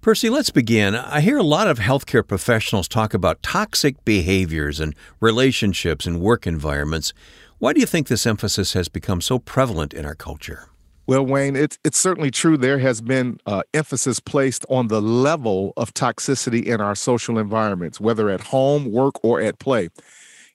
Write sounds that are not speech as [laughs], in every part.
Percy, let's begin. I hear a lot of healthcare professionals talk about toxic behaviors and relationships and work environments. Why do you think this emphasis has become so prevalent in our culture? Well, Wayne, it's it's certainly true. There has been uh, emphasis placed on the level of toxicity in our social environments, whether at home, work, or at play.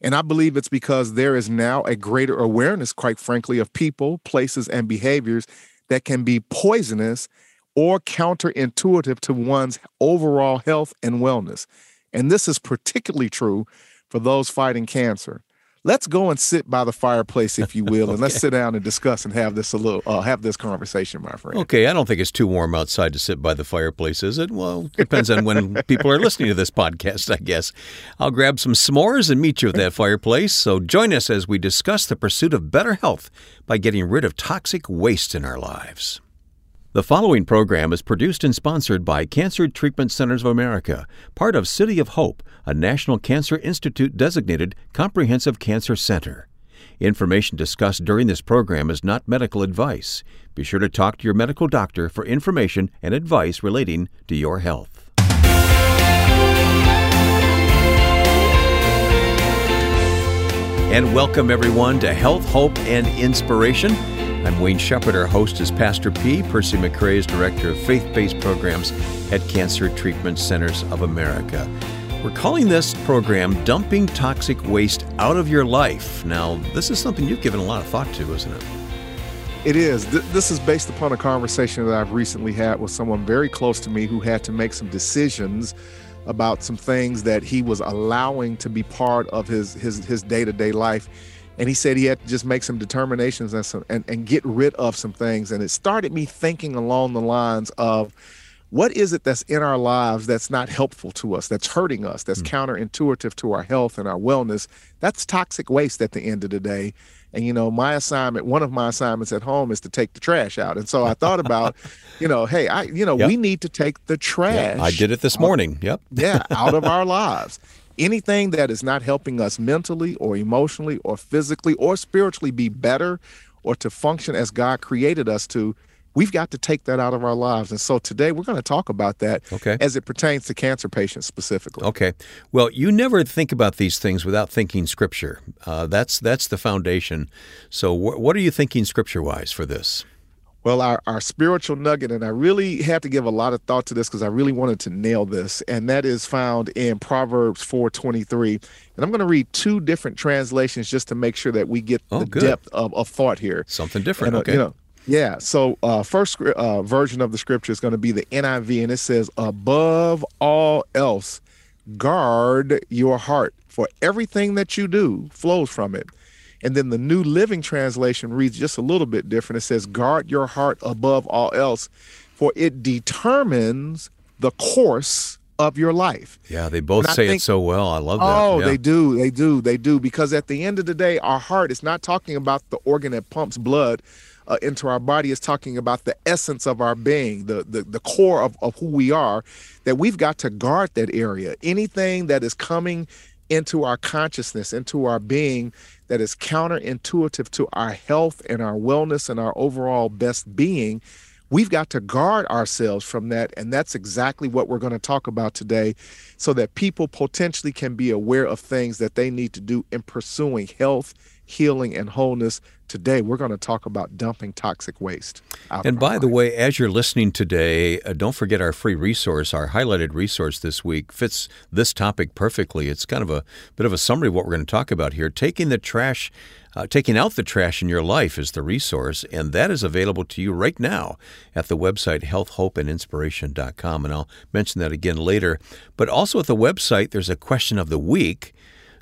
And I believe it's because there is now a greater awareness, quite frankly, of people, places, and behaviors that can be poisonous or counterintuitive to one's overall health and wellness. And this is particularly true for those fighting cancer. Let's go and sit by the fireplace, if you [laughs] will, okay. and let's sit down and discuss and have this a little uh, have this conversation, my friend. Okay, I don't think it's too warm outside to sit by the fireplace, is it? Well, depends on when [laughs] people are listening to this podcast, I guess. I'll grab some s'mores and meet you at that fireplace. So join us as we discuss the pursuit of better health by getting rid of toxic waste in our lives. The following program is produced and sponsored by Cancer Treatment Centers of America, part of City of Hope, a National Cancer Institute designated comprehensive cancer center. Information discussed during this program is not medical advice. Be sure to talk to your medical doctor for information and advice relating to your health. And welcome everyone to Health, Hope, and Inspiration. I'm Wayne Shepherd. Our host is Pastor P. Percy McCray is Director of Faith Based Programs at Cancer Treatment Centers of America. We're calling this program Dumping Toxic Waste Out of Your Life. Now, this is something you've given a lot of thought to, isn't it? It is. This is based upon a conversation that I've recently had with someone very close to me who had to make some decisions about some things that he was allowing to be part of his his his day-to-day life and he said he had to just make some determinations and, some, and, and get rid of some things. And it started me thinking along the lines of what is it that's in our lives that's not helpful to us that's hurting us that's mm. counterintuitive to our health and our wellness? That's toxic waste at the end of the day. And you know my assignment one of my assignments at home is to take the trash out. And so i thought about [laughs] you know hey i you know yep. we need to take the trash i did it this morning. Yep. yeah out of our [laughs] lives anything that is not helping us mentally or emotionally or physically or spiritually be better or to function as God created us to, we've got to take that out of our lives. And so today we're going to talk about that okay. as it pertains to cancer patients specifically. Okay. Well, you never think about these things without thinking Scripture. Uh, that's that's the foundation. So, wh- what are you thinking Scripture wise for this? Well, our, our spiritual nugget, and I really had to give a lot of thought to this because I really wanted to nail this, and that is found in Proverbs 4:23. And I'm going to read two different translations just to make sure that we get oh, the good. depth of, of thought here. Something different. And, uh, okay. You know, yeah. So, uh, first uh, version of the scripture is going to be the NIV, and it says, "Above all else, guard your heart, for everything that you do flows from it." And then the New Living Translation reads just a little bit different. It says, Guard your heart above all else, for it determines the course of your life. Yeah, they both say think, it so well. I love that. Oh, yeah. they do. They do. They do. Because at the end of the day, our heart is not talking about the organ that pumps blood uh, into our body. It's talking about the essence of our being, the, the, the core of, of who we are, that we've got to guard that area. Anything that is coming into our consciousness, into our being that is counterintuitive to our health and our wellness and our overall best being, we've got to guard ourselves from that. And that's exactly what we're going to talk about today so that people potentially can be aware of things that they need to do in pursuing health healing and wholeness. Today, we're going to talk about dumping toxic waste. And by the way, as you're listening today, uh, don't forget our free resource. Our highlighted resource this week fits this topic perfectly. It's kind of a bit of a summary of what we're going to talk about here. Taking the trash. Uh, taking out the trash in your life is the resource, and that is available to you right now at the website healthhopeandinspiration.com. And I'll mention that again later. But also at the website, there's a question of the week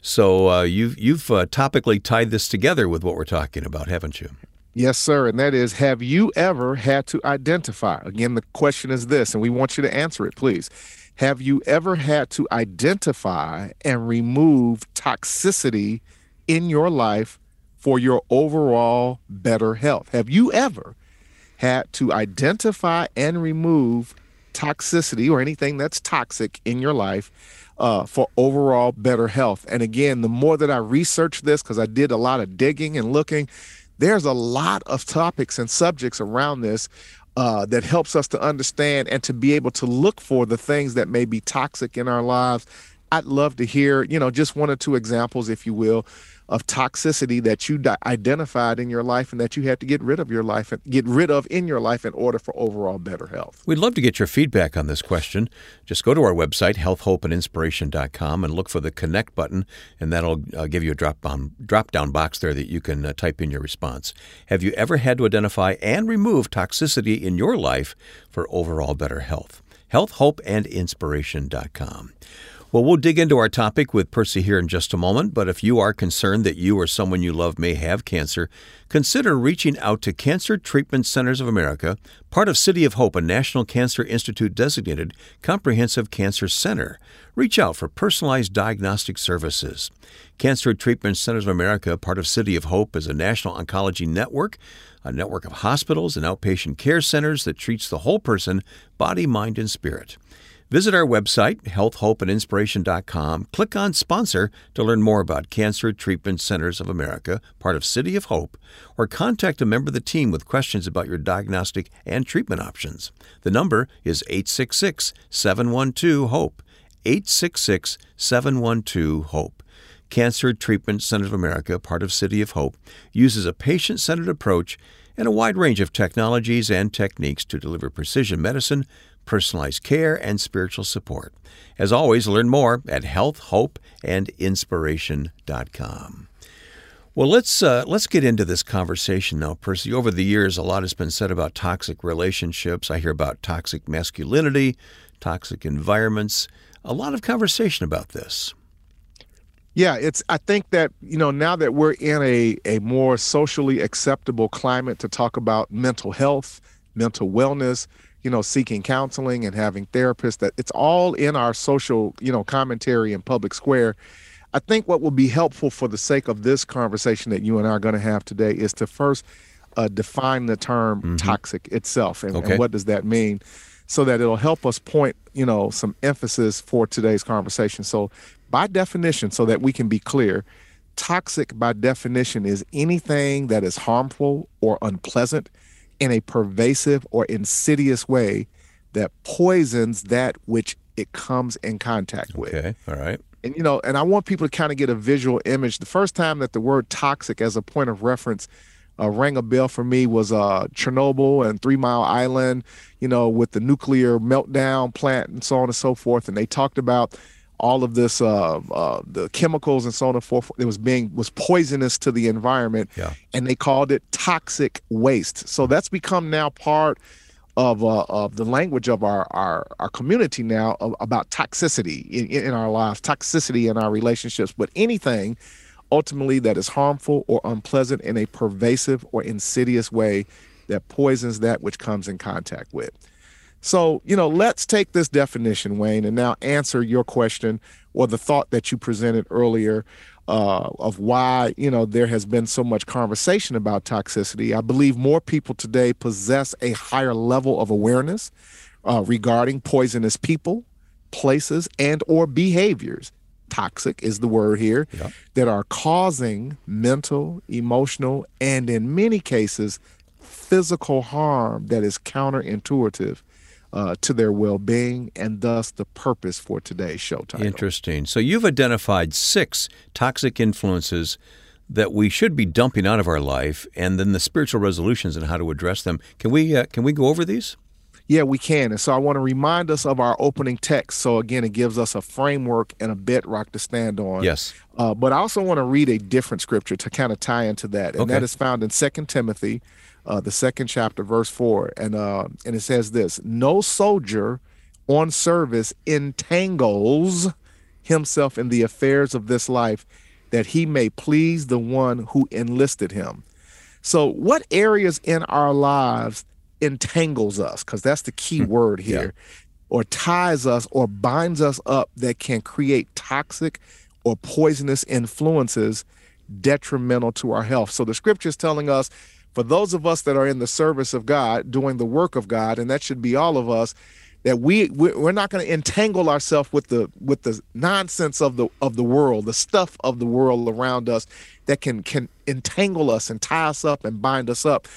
so uh, you've you've uh, topically tied this together with what we're talking about, haven't you? Yes, sir. And that is, have you ever had to identify? Again, the question is this, and we want you to answer it, please. Have you ever had to identify and remove toxicity in your life for your overall better health? Have you ever had to identify and remove toxicity or anything that's toxic in your life uh, for overall better health. And again, the more that I research this, because I did a lot of digging and looking, there's a lot of topics and subjects around this. uh, that helps us to understand and to be able to look for the things that may be toxic in our lives. I'd love to hear, you know, just one or two examples, if you will, of toxicity that you di- identified in your life and that you had to get rid of your life and get rid of in your life in order for overall better health. We'd love to get your feedback on this question. Just go to our website, healthhopeandinspiration.com, and look for the connect button, and that'll uh, give you a drop down, drop down box there that you can uh, type in your response. Have you ever had to identify and remove toxicity in your life for overall better health? Healthhopeandinspiration.com. Well, we'll dig into our topic with Percy here in just a moment, but if you are concerned that you or someone you love may have cancer, consider reaching out to Cancer Treatment Centers of America, part of City of Hope, a National Cancer Institute designated comprehensive cancer center. Reach out for personalized diagnostic services. Cancer Treatment Centers of America, part of City of Hope, is a national oncology network, a network of hospitals and outpatient care centers that treats the whole person, body, mind, and spirit. Visit our website, healthhopeandinspiration.com. Click on Sponsor to learn more about Cancer Treatment Centers of America, part of City of Hope, or contact a member of the team with questions about your diagnostic and treatment options. The number is 866 712 HOPE. 866 712 HOPE. Cancer Treatment Centers of America, part of City of Hope, uses a patient centered approach and a wide range of technologies and techniques to deliver precision medicine personalized care, and spiritual support. As always, learn more at healthhopeandinspiration.com. Well, let's uh, let's get into this conversation now, Percy. Over the years, a lot has been said about toxic relationships. I hear about toxic masculinity, toxic environments. A lot of conversation about this. Yeah, it's. I think that you know now that we're in a a more socially acceptable climate to talk about mental health, mental wellness, you know, seeking counseling and having therapists, that it's all in our social, you know, commentary and public square. I think what will be helpful for the sake of this conversation that you and I are going to have today is to first uh, define the term mm-hmm. toxic itself and, okay. and what does that mean so that it'll help us point, you know, some emphasis for today's conversation. So, by definition, so that we can be clear, toxic by definition is anything that is harmful or unpleasant in a pervasive or insidious way that poisons that which it comes in contact with. Okay, all right. And you know, and I want people to kind of get a visual image. The first time that the word toxic as a point of reference uh, rang a bell for me was uh, Chernobyl and Three Mile Island, you know, with the nuclear meltdown plant and so on and so forth. And they talked about all of this uh, uh, the chemicals and so on and forth it was being was poisonous to the environment yeah. and they called it toxic waste. So that's become now part of uh, of the language of our our, our community now of, about toxicity in, in our lives toxicity in our relationships. But anything ultimately that is harmful or unpleasant in a pervasive or insidious way that poisons that which comes in contact with so, you know, let's take this definition, Wayne, and now answer your question or the thought that you presented earlier uh, of why, you know, there has been so much conversation about toxicity. I believe more people today possess a higher level of awareness uh, regarding poisonous people, places, and or behaviors. Toxic is the word here that are causing mental, emotional, and in many cases, physical harm that is counterintuitive uh, to their well being and thus the purpose for today's show title. Interesting. So you've identified six toxic influences that we should be dumping out of our life, and then the spiritual resolutions and how to address them. Can we uh, can we go over these? Yeah, we can. And so I want to remind us of our opening text. So again, it gives us a framework and a bedrock to stand on. Yes. Uh, but I also want to read a different scripture to kind of tie into that, and okay. that is found in Second Timothy uh, the second chapter, verse four, and uh, and it says this: No soldier on service entangles himself in the affairs of this life, that he may please the one who enlisted him. So, what areas in our lives entangles us? Because that's the key hmm. word here, yeah. or ties us or binds us up that can create toxic or poisonous influences detrimental to our health. So the scripture is telling us for those of us that are in the service of God, doing the work of God, and that should be all of us, that we we're not going to entangle ourselves with the with the nonsense of the of the world, the stuff of the world around us that can can entangle us and tie us up and bind us up.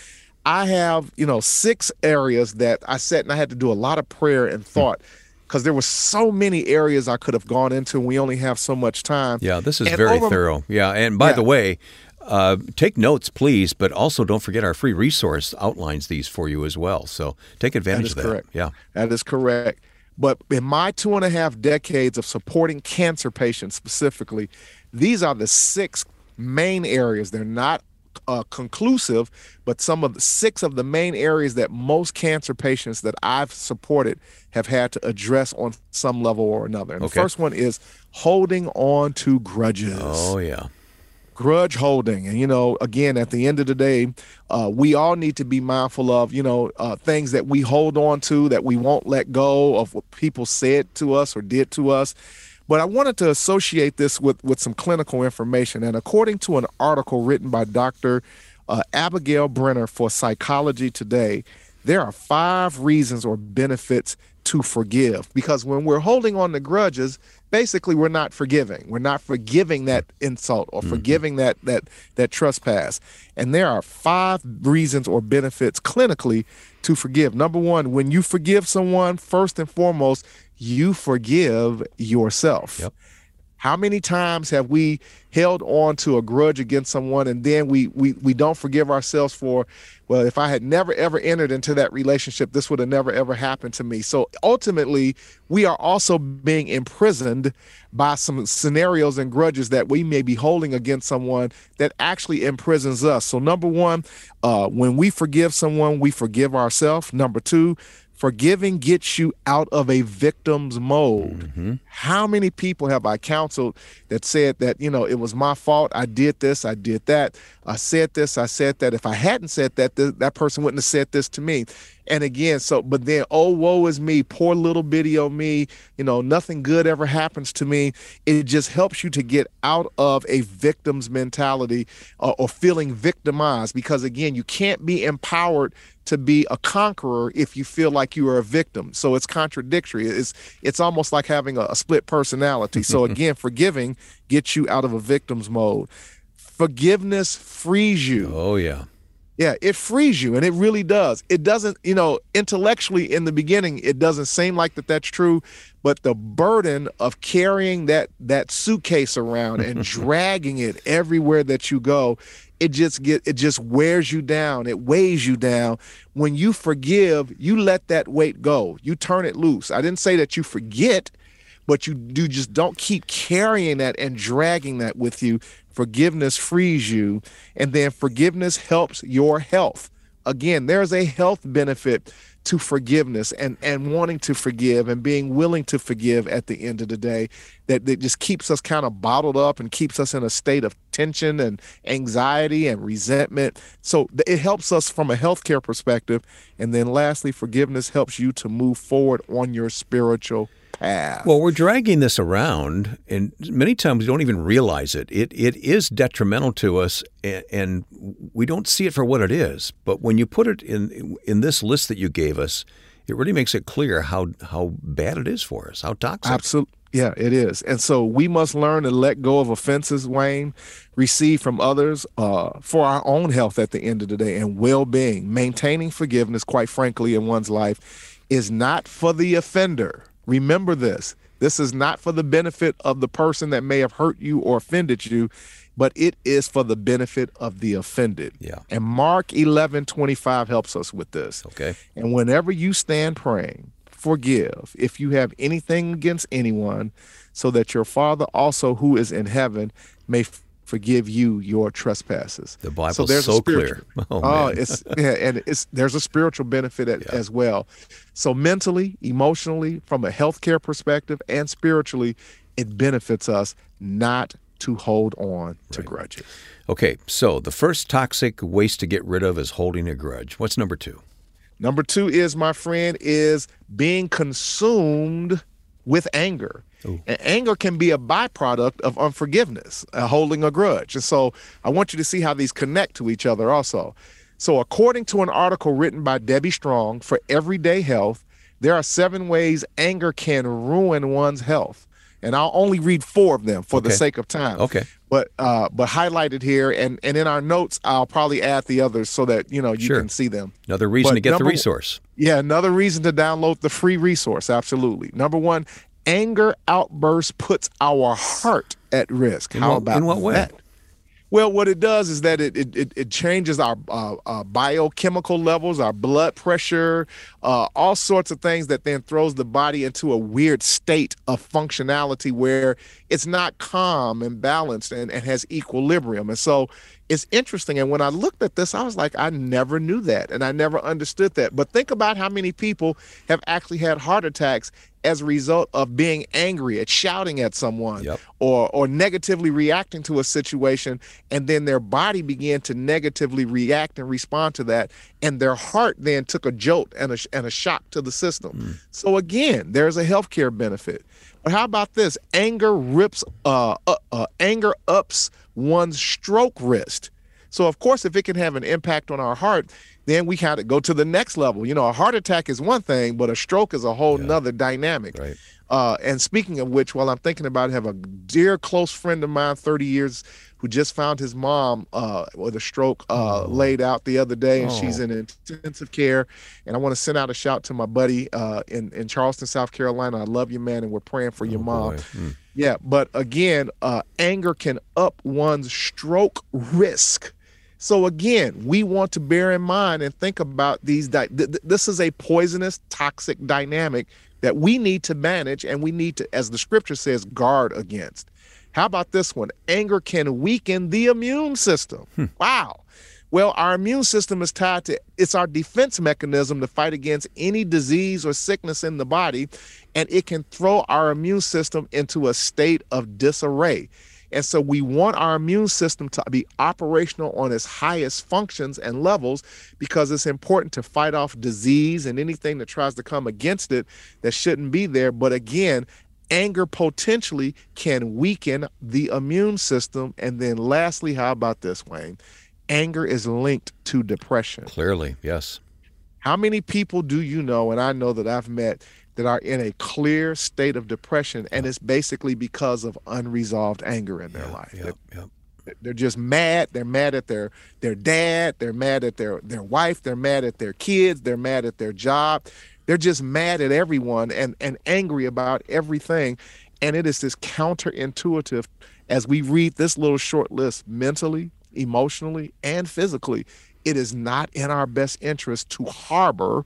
I have, you know, six areas that I sat and I had to do a lot of prayer and hmm. thought because there were so many areas I could have gone into and we only have so much time. Yeah, this is And very over- thorough. Yeah, and by Yeah. the way, uh, take notes, please, but also don't forget our free resource outlines these for you as well. So take advantage of that. correct. Yeah. That is correct. But in my two and a half decades of supporting cancer patients specifically, these are the six main areas. They're not uh, conclusive, but some of the six of the main areas that most cancer patients that I've supported have had to address on some level or another. And Okay. the first one is holding on to grudges Oh, yeah. Grudge holding. And you know again at the end of the day uh, we all need to be mindful of you know uh, things that we hold on to that we won't let go of what people said to us or did to us. But i wanted to associate this with with some clinical information. And according to an article written by dr uh, abigail brenner for psychology today there are five reasons or benefits to forgive. Because when we're holding on to grudges basically we're not forgiving. We're not forgiving that insult or mm-hmm. forgiving that that that trespass. And there are five reasons or benefits clinically to forgive. Number one when you forgive someone first and foremost you forgive yourself. Yep. How many times have we held on to a grudge against someone and then we we we don't forgive ourselves for well if I had never ever entered into that relationship this would have never ever happened to me. So ultimately we are also being imprisoned by some scenarios and grudges that we may be holding against someone that actually imprisons us. So number 1, uh when we forgive someone, we forgive ourselves. Number 2, Forgiving gets you out of a victim's mode. Mm-hmm. How many people have I counseled that said that, you know, it was my fault. I did this, I did that. I said this, I said that. If I hadn't said that, th- that person wouldn't have said this to me. And again, so, but then, oh, woe is me, poor little bitty o me, you know, nothing good ever happens to me. It just helps you to get out of a victim's mentality uh, or feeling victimized because, again, you can't be empowered to be a conqueror if you feel like you are a victim. So it's contradictory. It's it's almost like having a, a split personality. So [laughs] again, forgiving gets you out of a victim's mode. Forgiveness frees you. Oh, yeah. Yeah, it frees you, and it really does. It doesn't, you know, intellectually in the beginning, it doesn't seem like that that's true, but the burden of carrying that that suitcase around and [laughs] dragging it everywhere that you go, it just get it just wears you down. It weighs you down. When you forgive, you let that weight go. You turn it loose. I didn't say that you forget, but you do just don't keep carrying that and dragging that with you. Forgiveness frees you, and then forgiveness helps your health. Again, there's a health benefit to forgiveness and and wanting to forgive and being willing to forgive at the end of the day that, that just keeps us kind of bottled up and keeps us in a state of tension and anxiety and resentment so it helps us from a healthcare perspective and then lastly forgiveness helps you to move forward on your spiritual path Well, we're dragging this around, and many times we don't even realize it. It it is detrimental to us, and, and we don't see it for what it is. But when you put it in in this list that you gave us, it really makes it clear how how bad it is for us, how toxic. Absolutely. Yeah, it is. And so we must learn to let go of offenses, Wayne, receive from others uh, for our own health at the end of the day and well being. Maintaining forgiveness, quite frankly, in one's life is not for the offender. Remember this this is not for the benefit of the person that may have hurt you or offended you, but it is for the benefit of the offended. Yeah. And Mark 11 25 helps us with this. Okay. And whenever you stand praying, forgive if you have anything against anyone, so that your Father also who is in heaven may forgive you your trespasses. The Bible's there's a so clear. [laughs] Oh, Oh, man. it's yeah, and it's there's a spiritual benefit at, as well. So mentally, emotionally, from a healthcare perspective, and spiritually, it benefits us not to hold on to grudges. Okay, so the first toxic waste to get rid of is holding a grudge. What's number two? Number two is, my friend, is being consumed with anger. And anger can be a byproduct of unforgiveness, uh, holding a grudge. And so I want you to see how these connect to each other also. So, according to an article written by Debbie Strong for Everyday Health, there are seven ways anger can ruin one's health. and I'll only read four of them for the sake of time. Okay. But uh, but highlighted here, and and in our notes, I'll probably add the others so that you know you Sure. can see them. Another reason But to get the resource. Yeah, another reason to download the free resource. Absolutely. Number one, anger outbursts puts our heart at risk. In How what- about in what way? that? Well, what it does is that it it, it, it changes our uh, uh, biochemical levels, our blood pressure, uh, all sorts of things that then throws the body into a weird state of functionality where it's not calm and balanced and, and has equilibrium. And so it's interesting. And when I looked at this, I was like, I never knew that and I never understood that. But think about how many people have actually had heart attacks as a result of being angry at shouting at someone Yep. or or negatively reacting to a situation and then their body began to negatively react and respond to that and their heart then took a jolt and a, and a shock to the system so again there's a healthcare benefit but how about this anger rips uh, uh, uh anger ups one's stroke risk so of course, if it can have an impact on our heart, then we kind of go to the next level. You know, a heart attack is one thing, but a stroke is a whole nother dynamic. Right. Uh, and speaking of which, while I'm thinking about it, I have a dear close friend of mine, 30 years, who just found his mom uh, with a stroke uh, laid out the other day, and she's Oh. in intensive care. And I want to send out a shout to my buddy uh, in in Charleston, South Carolina. I love you, man, and we're praying for your Oh, mom. Mm. Yeah, but again, uh, anger can up one's stroke risk. So again, we want to bear in mind and think about these. Di- th- th- this is a poisonous, toxic dynamic that we need to manage, and we need to, as the scripture says, guard against. How about this one? Anger can weaken the immune system. Hmm. Wow. Well, our immune system is tied to it's our defense mechanism to fight against any disease or sickness in the body, and it can throw our immune system into a state of disarray. And so we want our immune system to be operational on its highest functions and levels because it's important to fight off disease and anything that tries to come against it that shouldn't be there. But again, anger potentially can weaken the immune system. And then lastly, how about this, Wayne? Anger is linked to depression. Clearly, yes. How many people do you know, and I know that I've met, that are in a clear state of depression, and it's basically because of unresolved anger in their life. Yep. Yep. They're just mad. They're mad at their their dad. They're mad at their their wife. They're mad at their kids. They're mad at their job. They're just mad at everyone and and angry about everything. And it is this counterintuitive as we read this little short list mentally, emotionally, and physically. It is not in our best interest to harbor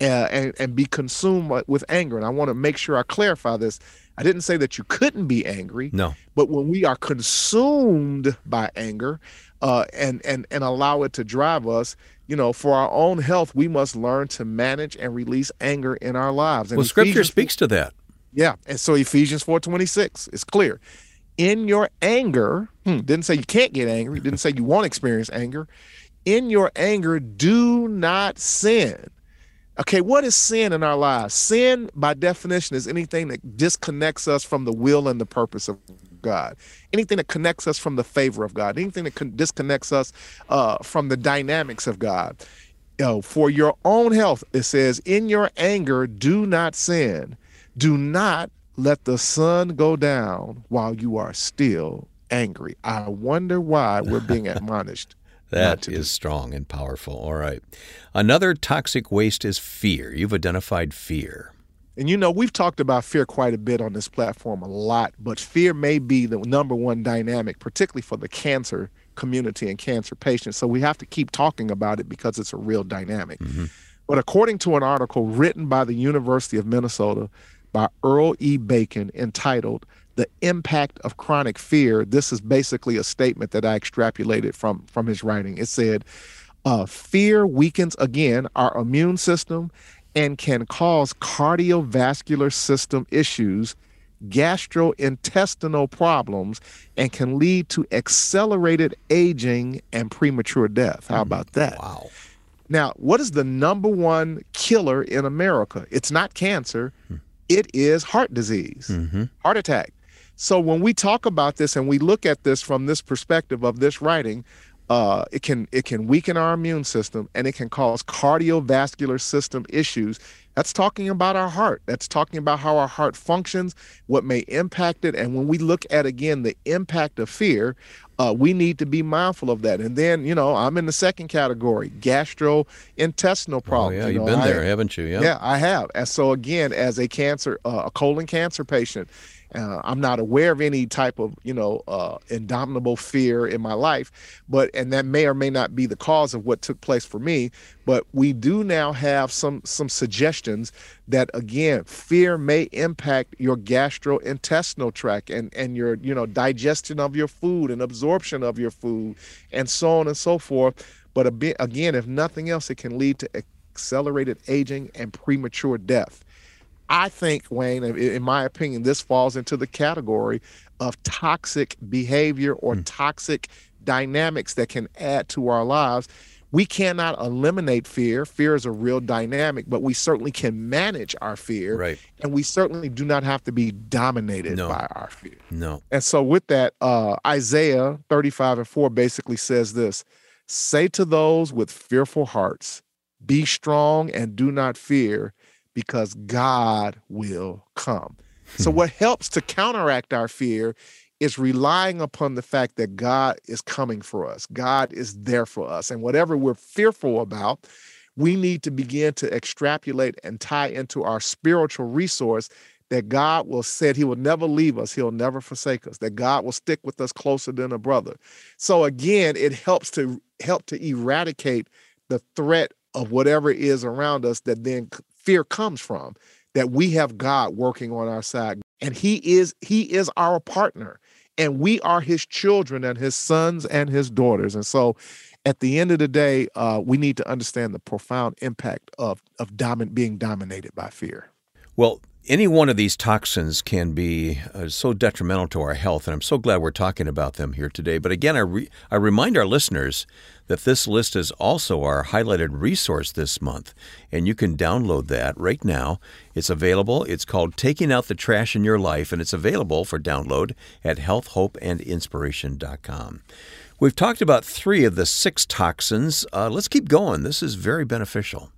uh, and, and be consumed with anger. And I want to make sure I clarify this. I didn't say that you couldn't be angry. No. But when we are consumed by anger uh, and and and allow it to drive us, you know, for our own health, we must learn to manage and release anger in our lives. And Well, Scripture speaks to that. yeah, and so Ephesians four twenty six is clear. In your anger, hmm, didn't say you can't get angry. Didn't say you won't experience anger. In your anger, do not sin. Okay, what is sin in our lives? Sin, by definition, is anything that disconnects us from the will and the purpose of God. Anything that connects us from the favor of God. Anything that con- disconnects us uh, from the dynamics of God. You know, for your own health, it says, in your anger, do not sin. Do not let the sun go down while you are still angry. I wonder why we're being [laughs] admonished. That do strong and powerful. All right. Another toxic waste is fear. You've identified fear. And you know, we've talked about fear quite a bit on this platform, a lot, but fear may be the number one dynamic, particularly for the cancer community and cancer patients. So we have to keep talking about it because it's a real dynamic. Mm-hmm. But according to an article written by the University of Minnesota by Earl E. Bacon entitled The Impact of Chronic Fear, this is basically a statement that I extrapolated from, from his writing. It said, uh, fear weakens again our immune system and can cause cardiovascular system issues, gastrointestinal problems, and can lead to accelerated aging and premature death. How mm, about that? Wow. Now, what is the number one killer in America? It's not cancer, hmm. it is heart disease, mm-hmm. heart attack. So when we talk about this and we look at this from this perspective of this writing, uh, it can it can weaken our immune system and it can cause cardiovascular system issues. That's talking about our heart. That's talking about how our heart functions, what may impact it. And when we look at, again, the impact of fear, uh, we need to be mindful of that. And then, you know, I'm in the second category, gastrointestinal problems. Oh, yeah, you you've know, been I- there, haven't you? Yeah. yeah, I have. And so again, as a cancer, uh, a colon cancer patient, uh, I'm not aware of any type of, you know, uh, indomitable fear in my life, but and that may or may not be the cause of what took place for me. But we do now have some some suggestions that again, fear may impact your gastrointestinal tract and and your you know digestion of your food and absorption of your food and so on and so forth. But bit, again, if nothing else, it can lead to accelerated aging and premature death. I think, Wayne, in- in my opinion, this falls into the category of toxic behavior or hmm. toxic dynamics that can add to our lives. We cannot eliminate fear. Fear is a real dynamic, but we certainly can manage our fear. Right. And we certainly do not have to be dominated No. by our fear. No. And so, with that, uh, Isaiah 35 and 4 basically says this Say to those with fearful hearts, Be strong and do not fear, because God will come. So, what helps to counteract our fear is relying upon the fact that God is coming for us, God is there for us. And whatever we're fearful about, we need to begin to extrapolate and tie into our spiritual resource that God will said he will never leave us, he'll never forsake us, that God will stick with us closer than a brother. So again, it helps to help to eradicate the threat of whatever is around us that then fear comes from that we have God working on our side and he is he is our partner and we are his children and his sons and his daughters and so at the end of the day uh, we need to understand the profound impact of of domin- being dominated by fear Well, any one of these toxins can be uh, so detrimental to our health, and I'm so glad we're talking about them here today. But again, I, re- I remind our listeners that this list is also our highlighted resource this month, and you can download that right now. It's available. It's called Taking Out the Trash in Your Life, and it's available for download at healthhopeandinspiration.com. We've talked about three of the six toxins. Uh, let's keep going. This is very beneficial.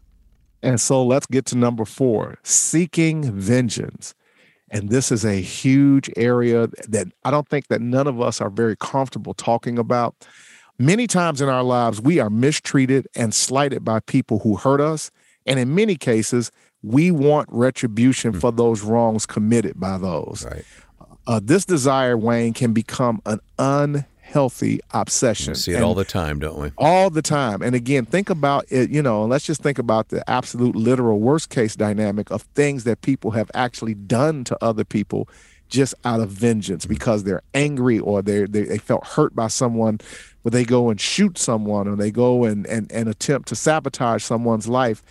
And so let's get to number four seeking vengeance. And this is a huge area that I don't think that none of us are very comfortable talking about. Many times in our lives, we are mistreated and slighted by people who hurt us. And in many cases, we want retribution for those wrongs committed by those. Right. Uh, this desire, Wayne, can become an unhealthy obsession. We see it And all the time, don't we? all the time. And again, think about it, you know, let's just think about the absolute literal worst case dynamic of things that people have actually done to other people just out of vengeance because they're angry or they they felt hurt by someone where they go and shoot someone or they go and, and and attempt to sabotage someone's life.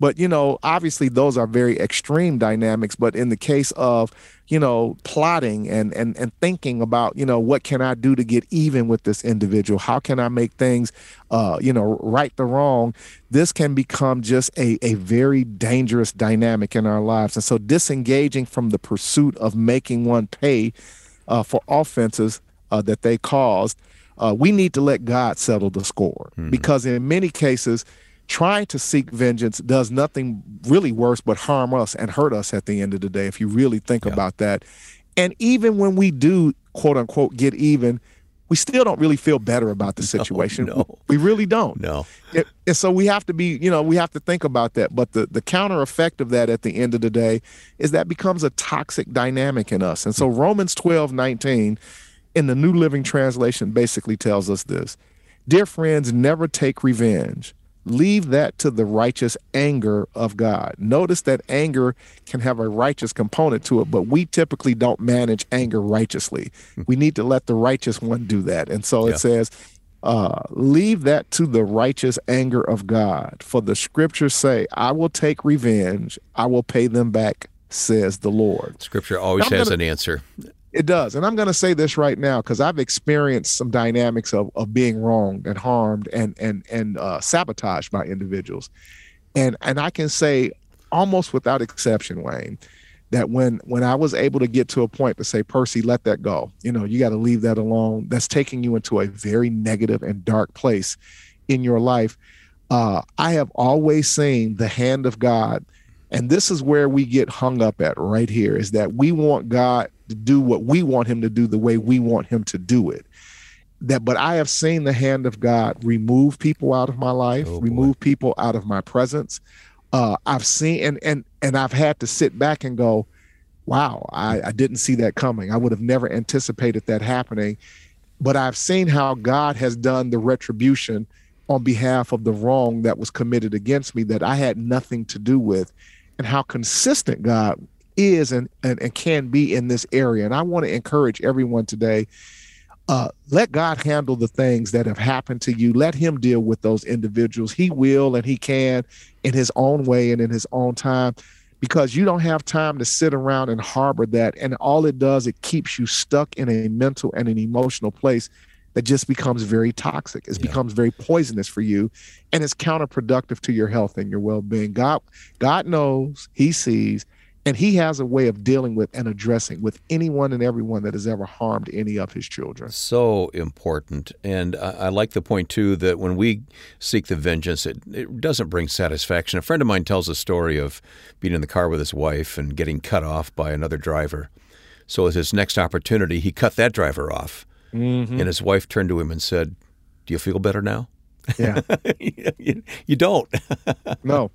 But you know, obviously those are very extreme dynamics. But in the case of, you know, plotting and and and thinking about, you know, what can I do to get even with this individual? How can I make things uh, you know, right the wrong? This can become just a, a very dangerous dynamic in our lives. And so disengaging from the pursuit of making one pay uh, for offenses uh, that they caused, uh, we need to let God settle the score. Because in many cases, trying to seek vengeance does nothing really worse but harm us and hurt us at the end of the day, if you really think about that. And even when we do, quote unquote, get even, we still don't really feel better about the [laughs] situation. no. We really don't. No. It- and so we have to be, you know, we have to think about that. But the the counter effect of that at the end of the day is that becomes a toxic dynamic in us. And so Romans 12, 19 in the New Living Translation basically tells us this. Dear friends, never take revenge. Leave that to the righteous anger of God. Notice that anger can have a righteous component to it, but we typically don't manage anger righteously. We need to let the righteous one do that. And so Yeah. it says, uh, leave that to the righteous anger of God. For the scriptures say, I will take revenge, I will pay them back, says the Lord. Scripture always I'm has gonna- an answer. It does. And I'm going to say this right now because I've experienced some dynamics of, of being wronged and harmed and, and, and uh, sabotaged by individuals. And, and I can say almost without exception, Wayne, that when when I was able to get to a point to say, Percy, let that go. You know, you got to leave that alone. That's taking you into a very negative and dark place in your life. Uh, I have always seen the hand of God And this is where we get hung up at right here is that we want God to do what we want him to do the way we want him to do it. That but I have seen the hand of God remove people out of my life, Oh, boy. remove people out of my presence. Uh, I've seen and and and I've had to sit back and go, wow, I, I didn't see that coming. I would have never anticipated that happening. But I've seen how God has done the retribution on behalf of the wrong that was committed against me that I had nothing to do with, and how consistent God is and, and, and can be in this area. And I want to encourage everyone today uh, let God handle the things that have happened to you. Let Him deal with those individuals. He will and He can in His own way and in His own time because you don't have time to sit around and harbor that. And all it does, it keeps you stuck in a mental and an emotional place that just becomes very toxic. It Yeah. becomes very poisonous for you and it's counterproductive to your health and your well-being. God, God knows, He sees, and He has a way of dealing with and addressing with anyone and everyone that has ever harmed any of His children. So important. And I, I like the point, too, that when we seek the vengeance, it, it doesn't bring satisfaction. A friend of mine tells a story of being in the car with his wife and getting cut off by another driver. So, as his next opportunity, he cut that driver off. Mm-hmm. And his wife turned to him and said, Do you feel better now? Yeah. [laughs] you, you don't. [laughs] no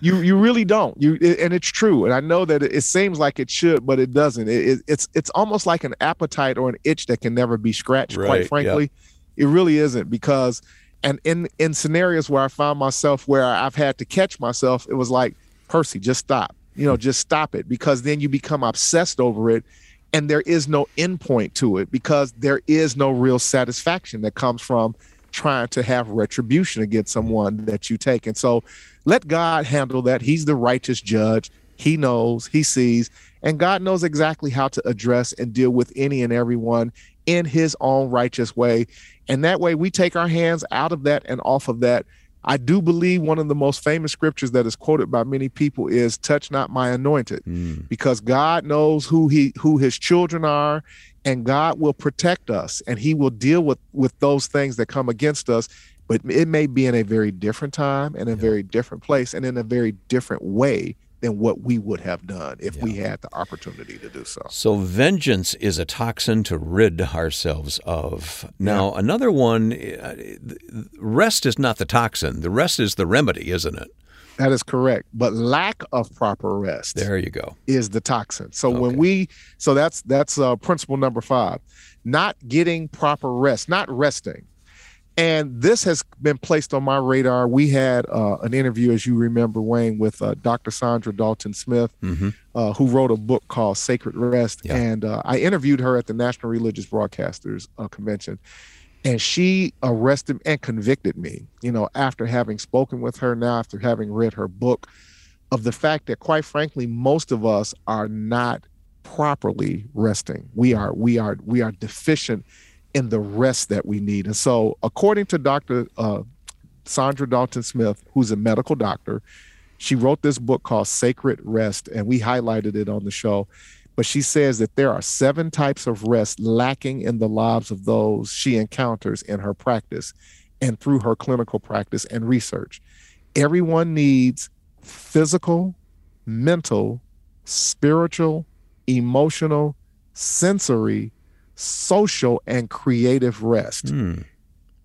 you you really don't you and it's true and i know that it, it seems like it should but it doesn't it, it- it's it's almost like an appetite or an itch that can never be scratched Right, quite yeah. frankly it really isn't because and in in scenarios where i found myself where i've had to catch myself it was like percy just stop you know just stop it because then you become obsessed over it and there is no endpoint to it because there is no real satisfaction that comes from trying to have retribution against someone that you take. And so let God handle that. He's the righteous judge. He knows, he sees, and God knows exactly how to address and deal with any and everyone in his own righteous way. And that way we take our hands out of that and off of that. I do believe one of the most famous scriptures that is quoted by many people is touch not my anointed Mm. because God knows who he who his children are and God will protect us and he will deal with with those things that come against us but it may be in a very different time and a very different place and in a very different way than what we would have done if we had the opportunity to do so. So, vengeance is a toxin to rid ourselves of. Now, another one uh, rest is not the toxin, the rest is the remedy, isn't it? That is correct. But lack of proper rest There you go. is the toxin. So Okay. when we so that's that's uh principle number 5. Not getting proper rest, not resting. And this has been placed on my radar. We had uh, an interview, as you remember, Wayne, with uh, Dr. Saundra Dalton Smith, hmm uh, who wrote a book called Sacred Rest. Yeah. And uh, I interviewed her at the National Religious Broadcasters uh, Convention. And she arrested and convicted me, you know, after having spoken with her now, after having read her book, of the fact that, quite frankly, most of us are not properly resting. We are, we are, we are deficient in the rest that we need. And so, according to Dr. Uh, Saundra Dalton Smith, who's a medical doctor, she wrote this book called Sacred Rest, and we highlighted it on the show. But she says that there are seven types of rest lacking in the lives of those she encounters in her practice and through her clinical practice and research. Everyone needs physical, mental, spiritual, emotional, sensory, social, and creative rest. Hmm.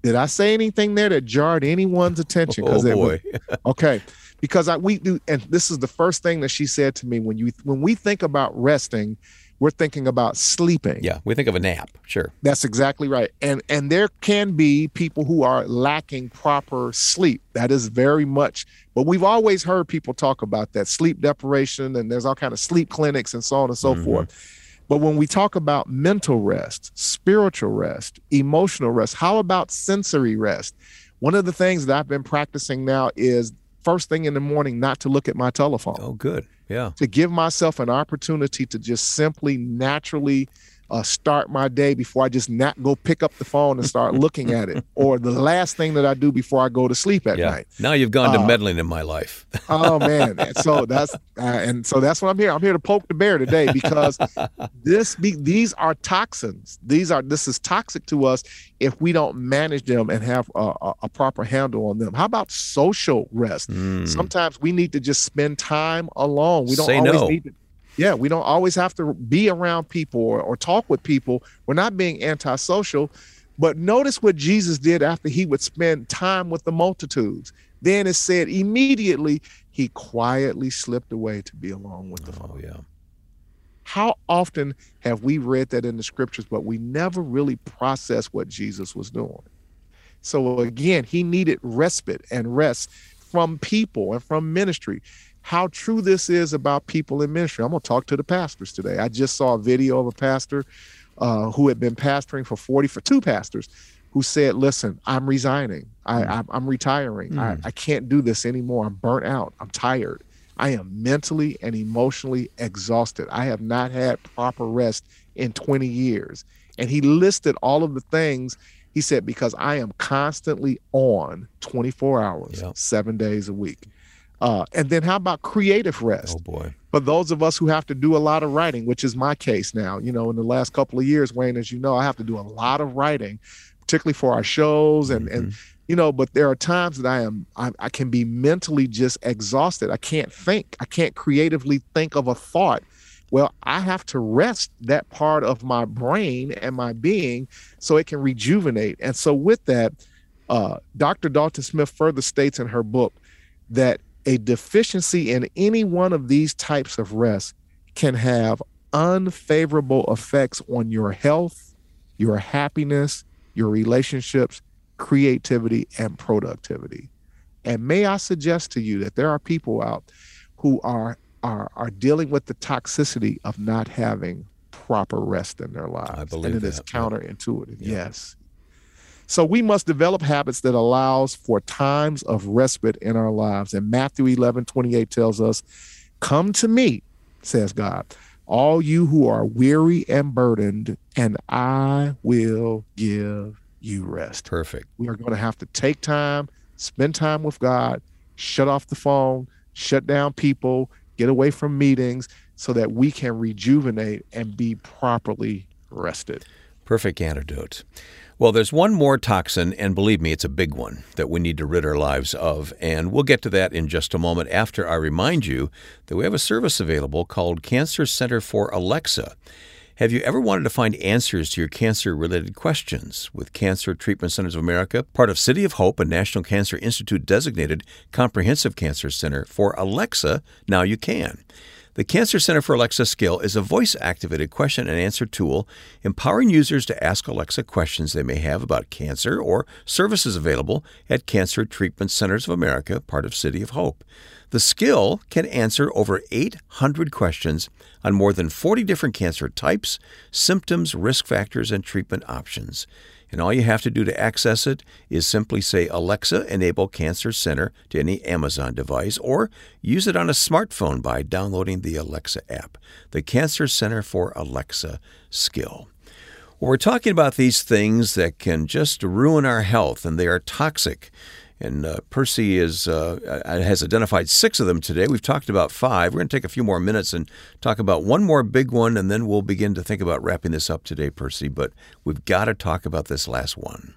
Did I say anything there that jarred anyone's attention? Oh, it was- boy. Okay, because I we do, and this is the first thing that she said to me when you when we think about resting, we're thinking about sleeping. yeah, we think of a nap. Sure. That's exactly right. And and there can be people who are lacking proper sleep. That is very much. But we've always heard people talk about that sleep deprivation, and there's all kind of sleep clinics and so on and so Mhm. forth. But when we talk about mental rest, spiritual rest, emotional rest, how about sensory rest? One of the things that I've been practicing now is first thing in the morning not to look at my telephone Oh, good. Yeah. to give myself an opportunity to just simply naturally uh, start my day before I just not go pick up the phone and start looking at it, [laughs] or the last thing that I do before I go to sleep at yeah. night. Now you've gone to uh, meddling in my life. [laughs] oh man, and so that's uh, and so that's what I'm here. I'm here to poke the bear today because [laughs] this be, these are toxins. These are this is toxic to us if we don't manage them and have a, a, a proper handle on them. How about social rest? Mm. Sometimes we need to just spend time alone. We don't Say always no. need to yeah, we don't always have to be around people or, or talk with people. We're not being antisocial. But notice what Jesus did after he would spend time with the multitudes. Then it said immediately he quietly slipped away to be alone with the oh, Father. Yeah. How often have we read that in the scriptures, but we never really process what Jesus was doing? So again, he needed respite and rest from people and from ministry how true this is about people in ministry. I'm going to talk to the pastors today. I just saw a video of a pastor uh, who had been pastoring for 40 for two pastors who said, "Listen, I'm resigning. I, am hmm. retiring. Mm. I. I can't do this anymore. I'm burnt out. I'm tired. I am mentally and emotionally exhausted. I have not had proper rest in 20 years." And he listed all of the things he said because I am constantly on 24 hours, yep. seven days a week. Uh, and then how about creative rest? Oh boy. For those of us who have to do a lot of writing, which is my case now, you know, in the last couple of years, Wayne, as you know, I have to do a lot of writing, particularly for our shows and mm-hmm. and you know, but there are times that I am I, I can be mentally just exhausted. I can't think. I can't creatively think of a thought. Well, I have to rest that part of my brain and my being so it can rejuvenate. And so with that, uh, Dr. Dalton Smith further states in her book that a deficiency in any one of these types of rest can have unfavorable effects on your health, your happiness, your relationships, creativity, and productivity. And may I suggest to you that there are people out who are are are dealing with the toxicity of not having proper rest in their lives. I believe and it that. is counterintuitive. Yes. So we must develop habits that allows for times of respite in our lives. And Matthew 11, 28 tells us, come to me, says God, all you who are weary and burdened, and I will give you rest. Perfect. We are going to have to take time, spend time with God, shut off the phone, shut down people, get away from meetings so that we can rejuvenate and be properly rested. Perfect antidote. Well, there's one more toxin, and believe me, it's a big one that we need to rid our lives of. And we'll get to that in just a moment after I remind you that we have a service available called Cancer Center for Alexa. Have you ever wanted to find answers to your cancer related questions? With Cancer Treatment Centers of America, part of City of Hope, a National Cancer Institute designated comprehensive cancer center for Alexa, now you can. The Cancer Center for Alexa Skill is a voice activated question and answer tool empowering users to ask Alexa questions they may have about cancer or services available at Cancer Treatment Centers of America, part of City of Hope. The skill can answer over 800 questions on more than 40 different cancer types, symptoms, risk factors, and treatment options. And all you have to do to access it is simply say, Alexa, enable Cancer Center to any Amazon device, or use it on a smartphone by downloading the Alexa app, the Cancer Center for Alexa skill. Well, we're talking about these things that can just ruin our health, and they are toxic. And uh, Percy is, uh, uh, has identified six of them today. We've talked about five. We're going to take a few more minutes and talk about one more big one, and then we'll begin to think about wrapping this up today, Percy. But we've got to talk about this last one.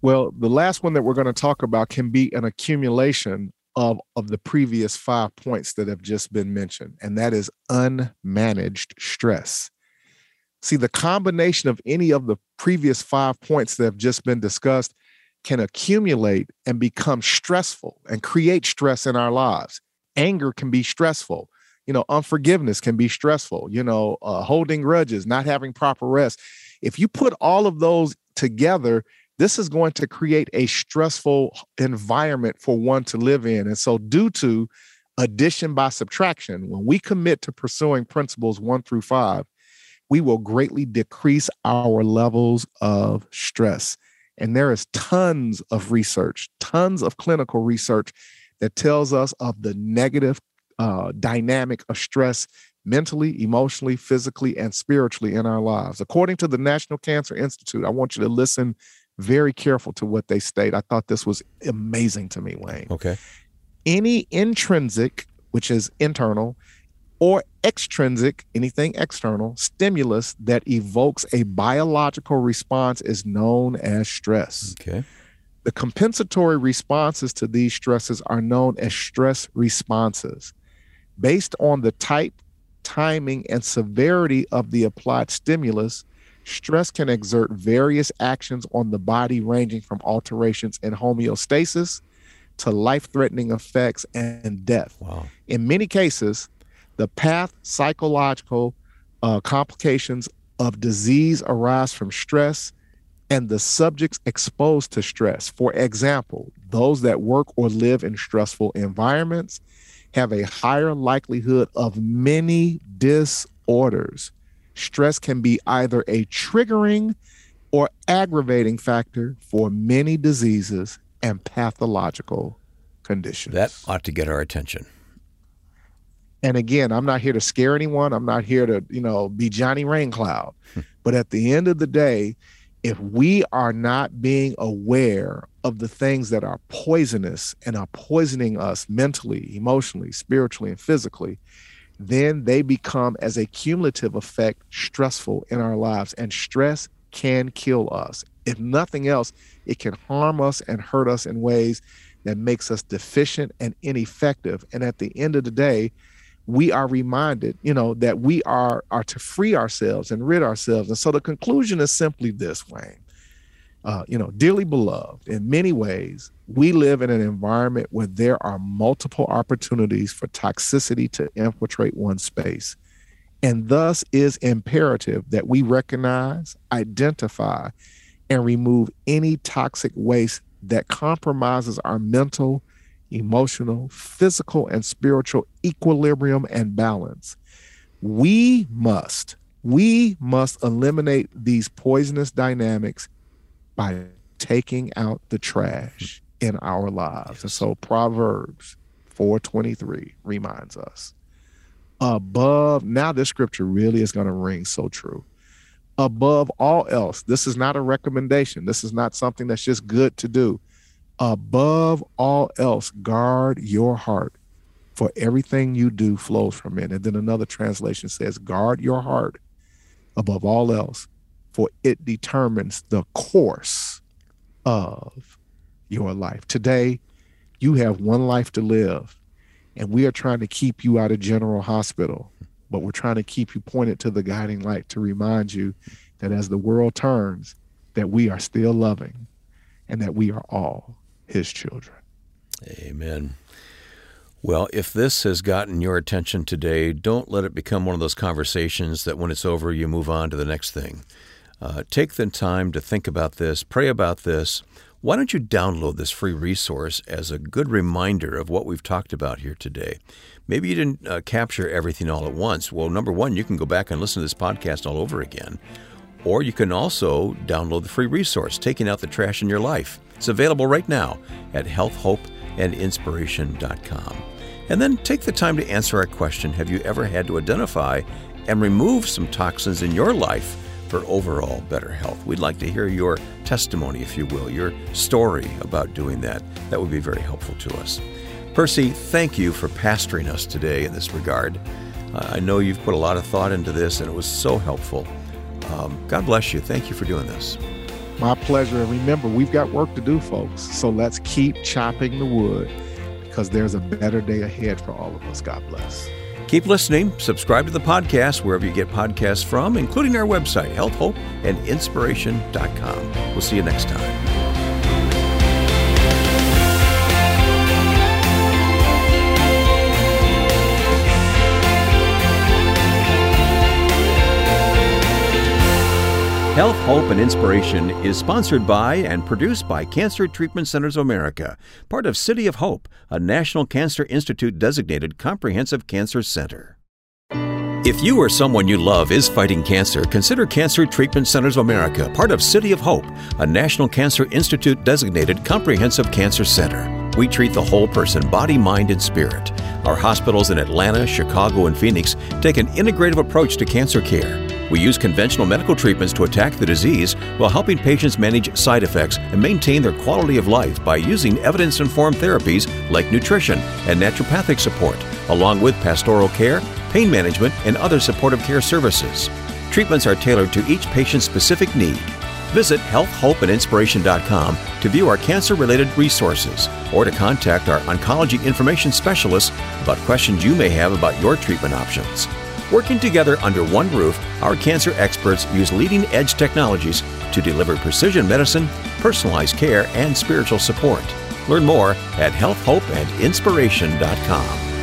Well, the last one that we're going to talk about can be an accumulation of, of the previous five points that have just been mentioned, and that is unmanaged stress. See, the combination of any of the previous five points that have just been discussed can accumulate and become stressful and create stress in our lives. Anger can be stressful. You know, unforgiveness can be stressful. You know, uh, holding grudges, not having proper rest. If you put all of those together, this is going to create a stressful environment for one to live in. And so, due to addition by subtraction, when we commit to pursuing principles one through five, we will greatly decrease our levels of stress. And there is tons of research, tons of clinical research that tells us of the negative uh, dynamic of stress mentally, emotionally, physically, and spiritually in our lives. According to the National Cancer Institute, I want you to listen very careful to what they state. I thought this was amazing to me, Wayne. Okay. Any intrinsic, which is internal, or extrinsic, anything external, stimulus that evokes a biological response is known as stress. Okay. The compensatory responses to these stresses are known as stress responses. Based on the type, timing, and severity of the applied stimulus, stress can exert various actions on the body, ranging from alterations in homeostasis to life threatening effects and death. Wow. In many cases, the path psychological uh, complications of disease arise from stress and the subjects exposed to stress. For example, those that work or live in stressful environments have a higher likelihood of many disorders. Stress can be either a triggering or aggravating factor for many diseases and pathological conditions. That ought to get our attention. And again, I'm not here to scare anyone. I'm not here to, you know, be Johnny Raincloud. Hmm. but at the end of the day, if we are not being aware of the things that are poisonous and are poisoning us mentally, emotionally, spiritually, and physically, then they become, as a cumulative effect, stressful in our lives. And stress can kill us. If nothing else, it can harm us and hurt us in ways that makes us deficient and ineffective. And at the end of the day, we are reminded, you know, that we are are to free ourselves and rid ourselves. And so the conclusion is simply this, Wayne. Uh, you know, dearly beloved, in many ways, we live in an environment where there are multiple opportunities for toxicity to infiltrate one space. And thus is imperative that we recognize, identify, and remove any toxic waste that compromises our mental, emotional, physical, and spiritual equilibrium and balance. We must, we must eliminate these poisonous dynamics by taking out the trash in our lives. And so Proverbs 423 reminds us above, now this scripture really is going to ring so true. Above all else, this is not a recommendation. This is not something that's just good to do above all else, guard your heart, for everything you do flows from it. And then another translation says, guard your heart above all else, for it determines the course of your life. Today, you have one life to live, and we are trying to keep you out of General Hospital, but we're trying to keep you pointed to the guiding light to remind you that as the world turns, that we are still loving and that we are all his children. Amen. Well, if this has gotten your attention today, don't let it become one of those conversations that when it's over, you move on to the next thing. Uh, take the time to think about this, pray about this. Why don't you download this free resource as a good reminder of what we've talked about here today? Maybe you didn't uh, capture everything all at once. Well, number one, you can go back and listen to this podcast all over again. Or you can also download the free resource, Taking Out the Trash in Your Life. It's available right now at healthhopeandinspiration.com. And then take the time to answer our question Have you ever had to identify and remove some toxins in your life for overall better health? We'd like to hear your testimony, if you will, your story about doing that. That would be very helpful to us. Percy, thank you for pastoring us today in this regard. Uh, I know you've put a lot of thought into this, and it was so helpful. Um, God bless you. Thank you for doing this. My pleasure. And remember, we've got work to do, folks. So let's keep chopping the wood because there's a better day ahead for all of us. God bless. Keep listening. Subscribe to the podcast wherever you get podcasts from, including our website, healthhopeandinspiration.com. We'll see you next time. Health, Hope, and Inspiration is sponsored by and produced by Cancer Treatment Centers of America, part of City of Hope, a National Cancer Institute designated comprehensive cancer center. If you or someone you love is fighting cancer, consider Cancer Treatment Centers of America, part of City of Hope, a National Cancer Institute designated comprehensive cancer center. We treat the whole person, body, mind, and spirit. Our hospitals in Atlanta, Chicago, and Phoenix take an integrative approach to cancer care. We use conventional medical treatments to attack the disease while helping patients manage side effects and maintain their quality of life by using evidence informed therapies like nutrition and naturopathic support, along with pastoral care, pain management, and other supportive care services. Treatments are tailored to each patient's specific need. Visit healthhopeandinspiration.com to view our cancer related resources or to contact our oncology information specialists about questions you may have about your treatment options. Working together under one roof, our cancer experts use leading edge technologies to deliver precision medicine, personalized care, and spiritual support. Learn more at healthhopeandinspiration.com.